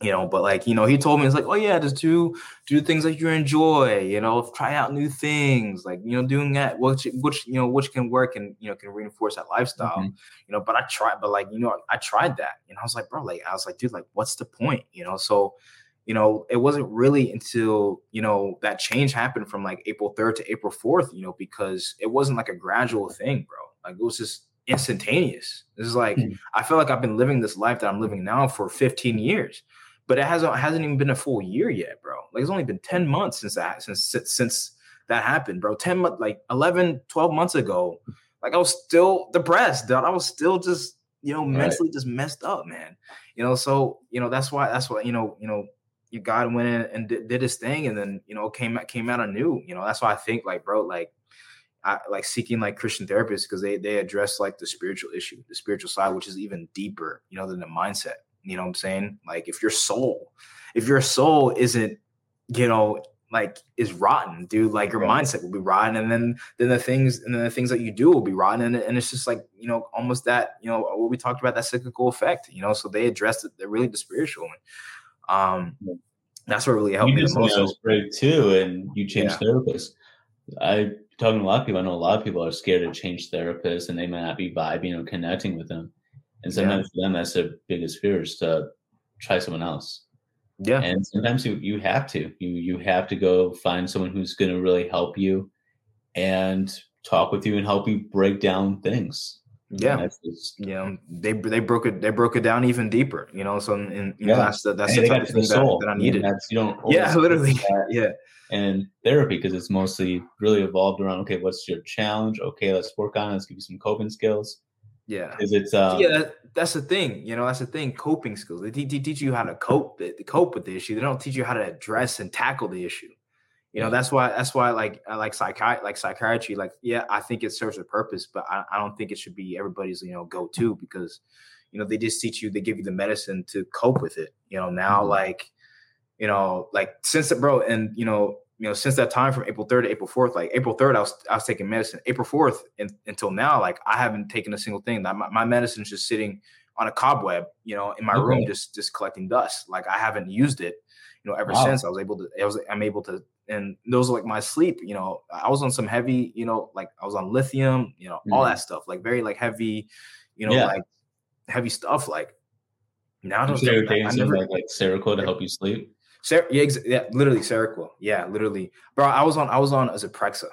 you know but like you know he told me it's like oh yeah just do do things that you enjoy you know try out new things like you know doing that which which you know which can work and you know can reinforce that lifestyle mm-hmm. you know but i tried but like you know i tried that and i was like bro like i was like dude like what's the point you know so you know it wasn't really until you know that change happened from like april 3rd to april 4th you know because it wasn't like a gradual thing bro like it was just instantaneous this is like mm-hmm. i feel like i've been living this life that i'm living now for 15 years but it hasn't hasn't even been a full year yet, bro. Like it's only been 10 mm-hmm. months since that since since that happened, bro. 10 months like 11, 12 months ago. Like I was still depressed, dude. I was still just, you know, mentally right. just messed up, man. You know, so, you know, that's why that's why, you know, you know, you God went in and did, did his thing and then, you know, came came out anew. You know, that's why I think like, bro, like I, like seeking like Christian therapists because they they address like the spiritual issue, the spiritual side, which is even deeper, you know, than the mindset. You know what I'm saying? Like if your soul, if your soul isn't, you know, like is rotten, dude, like your right. mindset will be rotten. And then then the things and then the things that you do will be rotten. And, and it's just like, you know, almost that, you know, what we talked about, that cyclical effect, you know. So they addressed it, they're really the spiritual. Um that's what really helped you me the most. was great too, and you changed yeah. therapists. I talking to a lot of people. I know a lot of people are scared to change therapists, and they might not be vibing or connecting with them. And sometimes yeah. for them, that's their biggest fear is to try someone else. Yeah. And sometimes you, you have to. You you have to go find someone who's gonna really help you and talk with you and help you break down things. Yeah, just, yeah. They they broke it. They broke it down even deeper. You know, so in, you yeah. that's the that's and the type of thing that, that, I needed. I mean, you don't. Yeah, (laughs) literally. (laughs) yeah. And therapy because it's mostly really evolved around okay, what's your challenge? Okay, let's work on it. Let's give you some coping skills. Yeah, because it's um, yeah. That, that's the thing. You know, that's the thing. Coping skills. They, they teach you how to cope. Cope with the issue. They don't teach you how to address and tackle the issue. You know, that's why that's why like I like psychiatry, like psychiatry. Like, yeah, I think it serves a purpose, but I, I don't think it should be everybody's you know go to because you know they just teach you. They give you the medicine to cope with it. You know, now mm-hmm. like you know like since it bro and you know you know, since that time from April 3rd to April 4th, like April 3rd, I was I was taking medicine. April 4th in, until now, like I haven't taken a single thing. My, my medicine is just sitting on a cobweb, you know, in my okay. room, just just collecting dust. Like I haven't used it, you know, ever wow. since I was able to. I was I'm able to, and those are like my sleep. You know, I was on some heavy, you know, like I was on lithium, you know, mm. all that stuff, like very like heavy, you know, yeah. like heavy stuff. Like now, I don't. I never, like, like Seroquel to help you sleep. Ser- yeah, ex- yeah, literally Seroquel. Yeah, literally, bro. I was on, I was on a Zyprexa.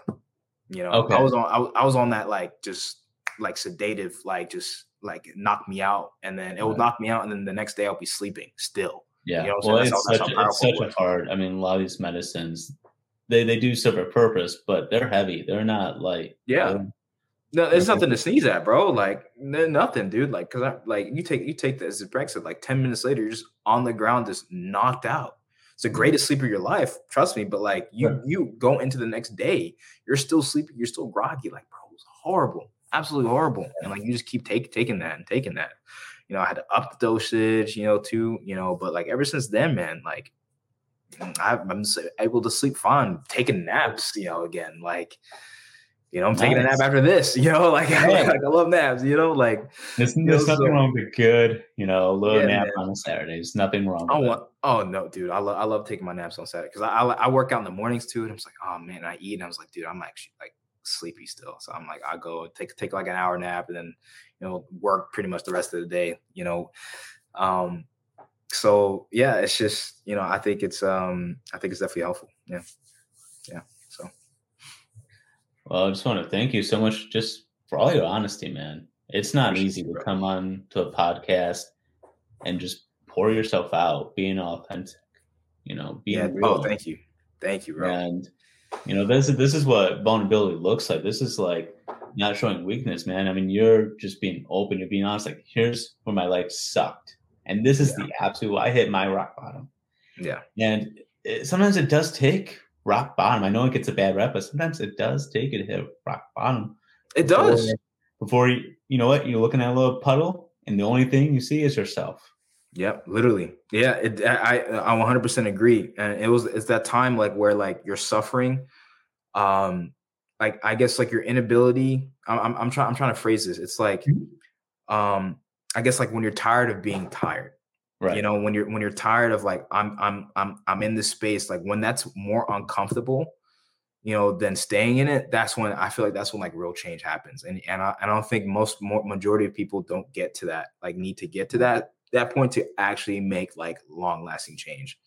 You know, okay. I was on, I, I was on that like just like sedative, like just like knock me out, and then it would knock me out, and then the next day I'll be sleeping still. Yeah, you know well, it's, how, such, it's such a hard. I mean, a lot of these medicines, they they do serve a purpose, but they're heavy. They're not like yeah. no, there's nothing to sneeze at, bro. Like nothing, dude. Like, cause I like you take you take the Zyprexa, like ten minutes later, you're just on the ground, just knocked out it's the greatest sleep of your life, trust me. But like you, yeah. you go into the next day, you're still sleeping, you're still groggy. Like, bro, it was horrible, absolutely horrible. And like you just keep taking taking that and taking that. You know, I had to up the dosage, you know, too, you know, but like ever since then, man, like I'm able to sleep fine, taking naps, you know, again, like you know, I'm nice. taking a nap after this. (laughs) You know, like, I, like I love naps. You know, like there's, know, nothing so, wrong with good. You know, a little yeah, nap man. on a Saturday. There's nothing wrong. I want. Oh no, dude, I love I love taking my naps on Saturday because I, I, I work out in the mornings too, and I'm like, oh man, I eat, and I was like, dude, I'm actually like sleepy still. So I'm like, I go take take like an hour nap, and then you know work pretty much the rest of the day. You know, um, so yeah, it's just you know I think it's um I think it's definitely helpful. Yeah, yeah. Well, I just want to thank you so much just for all your honesty, man. It's not easy to come on to a podcast and just pour yourself out, being authentic, you know, being yeah, oh, real. Oh, thank you. Thank you, bro. And you know, this is this is what vulnerability looks like. This is like not showing weakness, man. I mean, you're just being open, you're being honest. Like, here's where my life sucked. And this is yeah. the absolute I hit my rock bottom. Yeah. And it, sometimes it does take rock bottom. I know it gets a bad rep, but sometimes it does take it to hit rock bottom. It does. Before, before you, you know what, you're looking at a little puddle, and the only thing you see is yourself. Yep, literally. Yeah, it, I I 100% agree. And it was it's that time like where like you're suffering, um, like I guess like your inability. I'm I'm, I'm trying I'm trying to phrase this. It's like, mm-hmm. um, I guess like when you're tired of being tired. Right. You know, when you're when you're tired of like I'm I'm I'm I'm in this space, like when that's more uncomfortable, you know, than staying in it, that's when I feel like that's when like real change happens. And and I, I don't think most more, majority of people don't get to that, like need to get to that that point to actually make like long lasting change.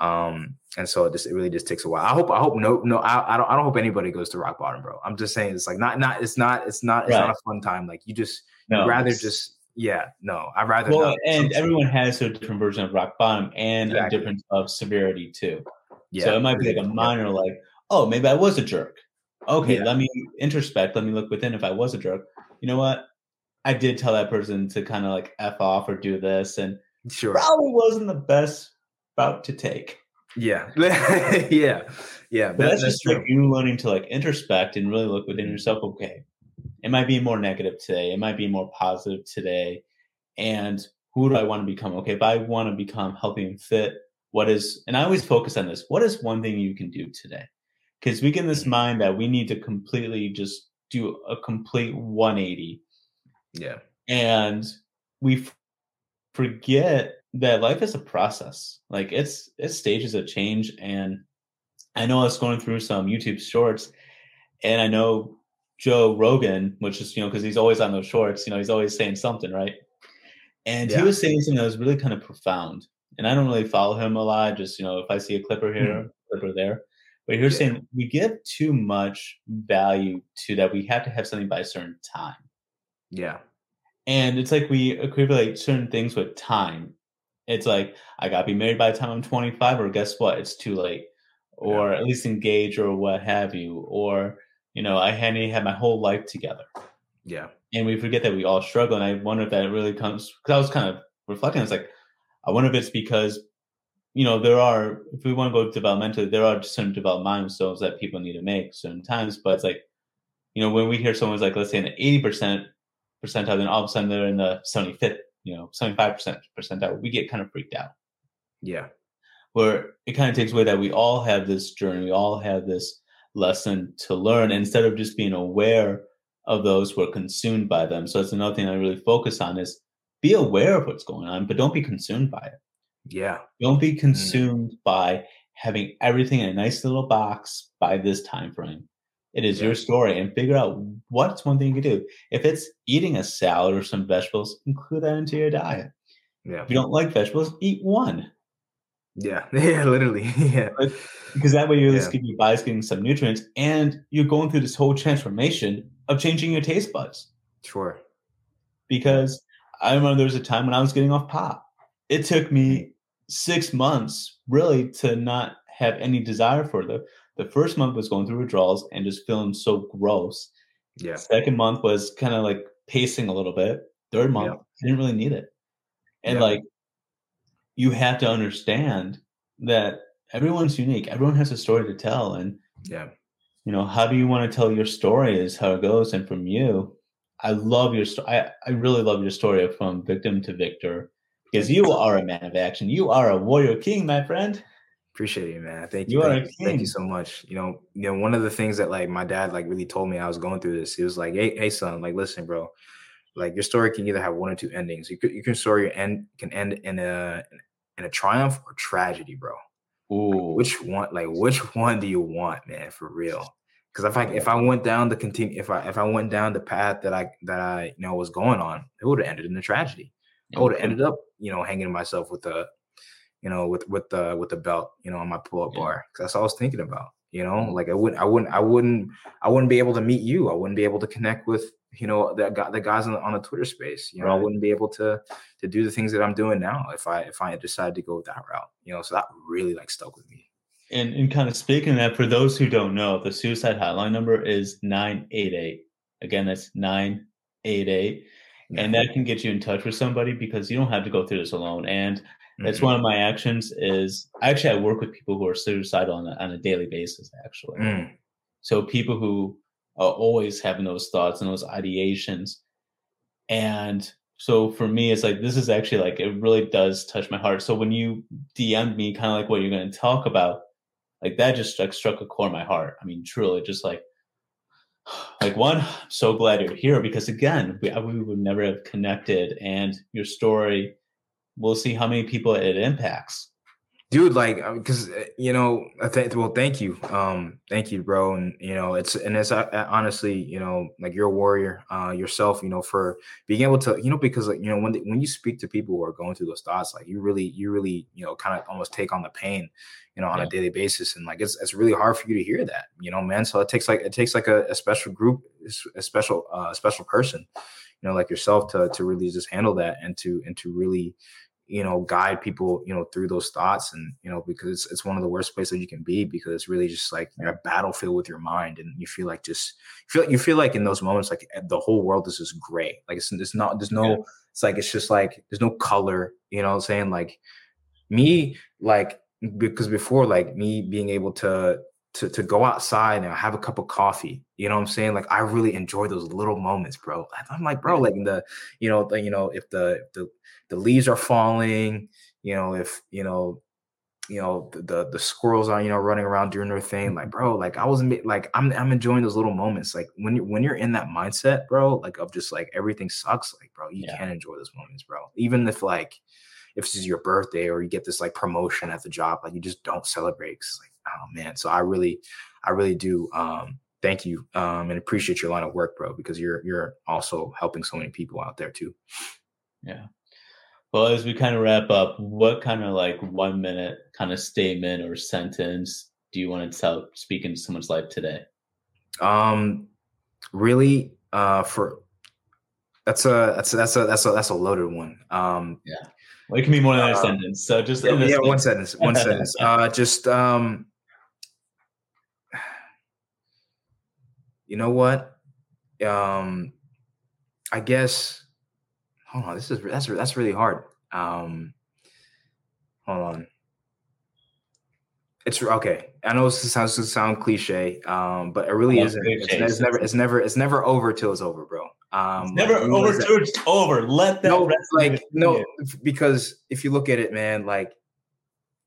Um, and so it just it really just takes a while. I hope I hope no no I, I don't I don't hope anybody goes to rock bottom, bro. I'm just saying it's like not not it's not it's not it's right. not a fun time. Like you just no, rather just yeah no I'd rather well and everyone has a different version of rock bottom and exactly. a difference of severity too. Yeah. So it might be like a minor like oh maybe I was a jerk. Okay, yeah. let me introspect. Let me look within. If I was a jerk, you know what? I did tell that person to kind of like f off or do this, and sure probably wasn't the best about to take. Yeah, (laughs) yeah, yeah. But that, that's, just true. like you learning to like introspect and really look within mm-hmm. yourself. Okay, it might be more negative today. It might be more positive today. And who do I want to become? Okay, if I want to become healthy and fit, what is? And I always focus on this. What is one thing you can do today? Because we get in this mm-hmm. mind that we need to completely just do a complete 180. Yeah. And we forget that life is a process. Like it's it's stages of change. And I know I was going through some YouTube shorts, and I know Joe Rogan, which is you know because he's always on those shorts. You know he's always saying something, right? And yeah. he was saying something that was really kind of profound. And I don't really follow him a lot. Just you know, if I see a clipper here, mm. clipper there. But you're yeah. saying we give too much value to that. We have to have something by a certain time. Yeah. And it's like we equate certain things with time it's like I got to be married by the time I'm 25, or guess what? It's too late, or yeah. at least engage, or what have you, or you know, I had have my whole life together. Yeah, and we forget that we all struggle, and I wonder if that really comes because I was kind of reflecting. It's like I wonder if it's because you know there are if we want to go developmentally, there are certain development milestones that people need to make certain times, but it's like you know when we hear someone's like let's say in the 80 percent percentile, then all of a sudden they're in the 75th you know, 75% percentile, we get kind of freaked out. Yeah. Where it kind of takes away that we all have this journey, we all have this lesson to learn instead of just being aware of those who are consumed by them. So that's another thing I really focus on is be aware of what's going on, but don't be consumed by it. Yeah. Don't be mm. consumed mm. by having everything in a nice little box by this time frame. It is yeah. your story and figure out what's one thing you can do. If it's eating a salad or some vegetables, include that into your diet. Yeah. If you don't like vegetables, eat one. Yeah. (laughs) Yeah, literally. yeah. But, because that way you're yeah. getting your body's getting some nutrients and you're going through this whole transformation of changing your taste buds. Sure. Because I remember there was a time when I was getting off pop. It took me mm-hmm. six months really to not have any desire for the the first month was going through withdrawals and just feeling so gross. Yeah. Second month was kind of like pacing a little bit. Third month, yeah. Didn't really need it. And yeah. like, you have to understand that everyone's unique. Everyone has a story to tell. And, yeah, you know, how do you want to tell your story is how it goes. And from you, I love your story. I, I really love your story from victim to victor because you are a man of action. You are a warrior king, my friend. Appreciate you, man. Thank you. You thank, you, thank you so much. You know, you know, one of the things that like my dad like really told me I was going through this. He was like, "Hey, hey, son, like, listen, bro. Like, your story can either have one or two endings. You could, you can story end can end in a in a triumph or tragedy, bro. Ooh. which one? Like, which (laughs) one do you want, man? For real? Because if I if I went down the continue if I if I went down the path that I that I you know was going on, it would have ended in a tragedy. I would have ended up, you know, hanging myself with a you know, with with the with the belt, you know, on my pull up yeah. bar. That's all I was thinking about. You know, like I wouldn't, I wouldn't, I wouldn't, I wouldn't be able to meet you. I wouldn't be able to connect with, you know, the the guys on the, on the Twitter space. You know, right. I wouldn't be able to to do the things that I'm doing now if I if I had decided to go that route. You know, so that really like stuck with me. And and kind of speaking of that, for those who don't know, the suicide hotline number is nine eight eight. Again, that's nine eight eight. And that can get you in touch with somebody because you don't have to go through this alone. And that's mm-hmm. one of my actions. Is actually I work with people who are suicidal on a, on a daily basis. Actually, mm. so people who are always having those thoughts and those ideations, and so for me, it's like this is actually like it really does touch my heart. So when you DM me, kind of like what you're going to talk about, like that just struck struck a chord in my heart. I mean, truly, just like (sighs) like one, I'm so glad you're here because again, we, we would never have connected, and your story we'll see how many people it impacts dude like because uh, you know i think well thank you um thank you bro and you know it's and it's uh, uh, honestly you know like you're a warrior uh yourself you know for being able to you know because like you know when the, when you speak to people who are going through those thoughts like you really you really you know kind of almost take on the pain you know on yeah. a daily basis and like it's, it's really hard for you to hear that you know man so it takes like it takes like a, a special group a special uh special person you know like yourself to to really just handle that and to and to really you know guide people you know through those thoughts and you know because it's, it's one of the worst places you can be because it's really just like you're a battlefield with your mind and you feel like just you feel you feel like in those moments like eh, the whole world is just gray. Like it's, it's not there's no it's like it's just like there's no color you know what i'm saying? Like me like because before like me being able to to to go outside and have a cup of coffee. You know what I'm saying? Like I really enjoy those little moments, bro. I'm like, bro, like the you know the you know if the if the the leaves are falling, you know if you know you know the, the, the squirrels are you know running around doing their thing like bro like i was like i'm i'm enjoying those little moments like when you when you're in that mindset bro like of just like everything sucks like bro you yeah. can't enjoy those moments bro even if like if this is your birthday or you get this like promotion at the job like you just don't celebrate like oh man. So I really, I really do um, thank you um, and appreciate your line of work, bro, because you're you're also helping so many people out there too. Yeah. Well, as we kind of wrap up, what kind of like one minute kind of statement or sentence do you want to tell speak into someone's life today? Um, really, uh, for that's a that's a, that's a that's a that's a loaded one. Um, yeah. Well, it can be more than a uh, sentence. So just yeah, yeah one sentence, one sentence. (laughs) Uh, just um, you know what? Um, I guess. Hold on. This is that's that's really hard. Um, hold on. It's okay. I know this sounds to sound cliche, um, but it really isn't. It's, it's, never. It's never. It's never over till it's over, bro. Um, it's never like, over till it's over. Let that. No, like no, because if you look at it, man, like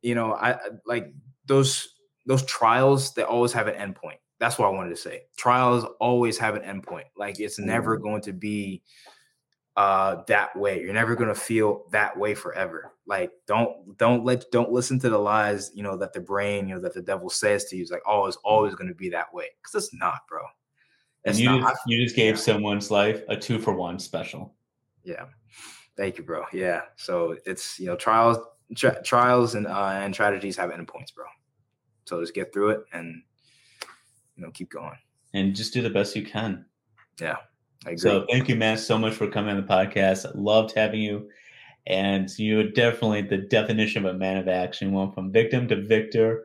you know, I like those those trials. They always have an endpoint. That's what I wanted to say. Trials always have an endpoint. Like it's never mm-hmm. going to be uh that way. You're never going to feel that way forever. Like don't don't let don't listen to the lies, you know, that the brain, you know, that the devil says to you. It's like, oh, it's always going to be that way. Cuz it's not, bro. It's and you not, just, you just gave yeah. someone's life a 2 for 1 special. Yeah. Thank you, bro. Yeah. So it's, you know, trials tra- trials and uh and tragedies have endpoints, bro. So just get through it and you know, keep going. And just do the best you can. Yeah. So thank you, man, so much for coming on the podcast. Loved having you. And you're definitely the definition of a man of action. Went from victim to victor,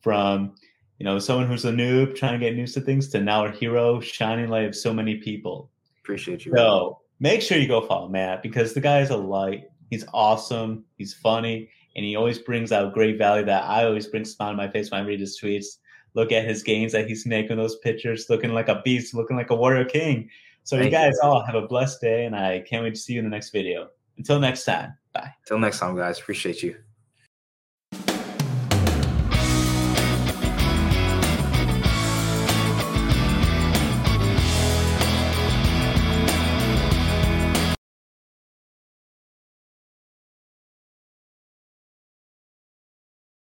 from you know someone who's a noob trying to get used to things to now a hero, shining light of so many people. Appreciate you. So make sure you go follow Matt because the guy is a light. He's awesome. He's funny, and he always brings out great value that I always bring smile on my face when I read his tweets look at his games that he's making those pictures, looking like a beast, looking like a warrior king. So Thank you guys you. all have a blessed day, and I can't wait to see you in the next video. Until next time, bye. Until next time, guys. Appreciate you.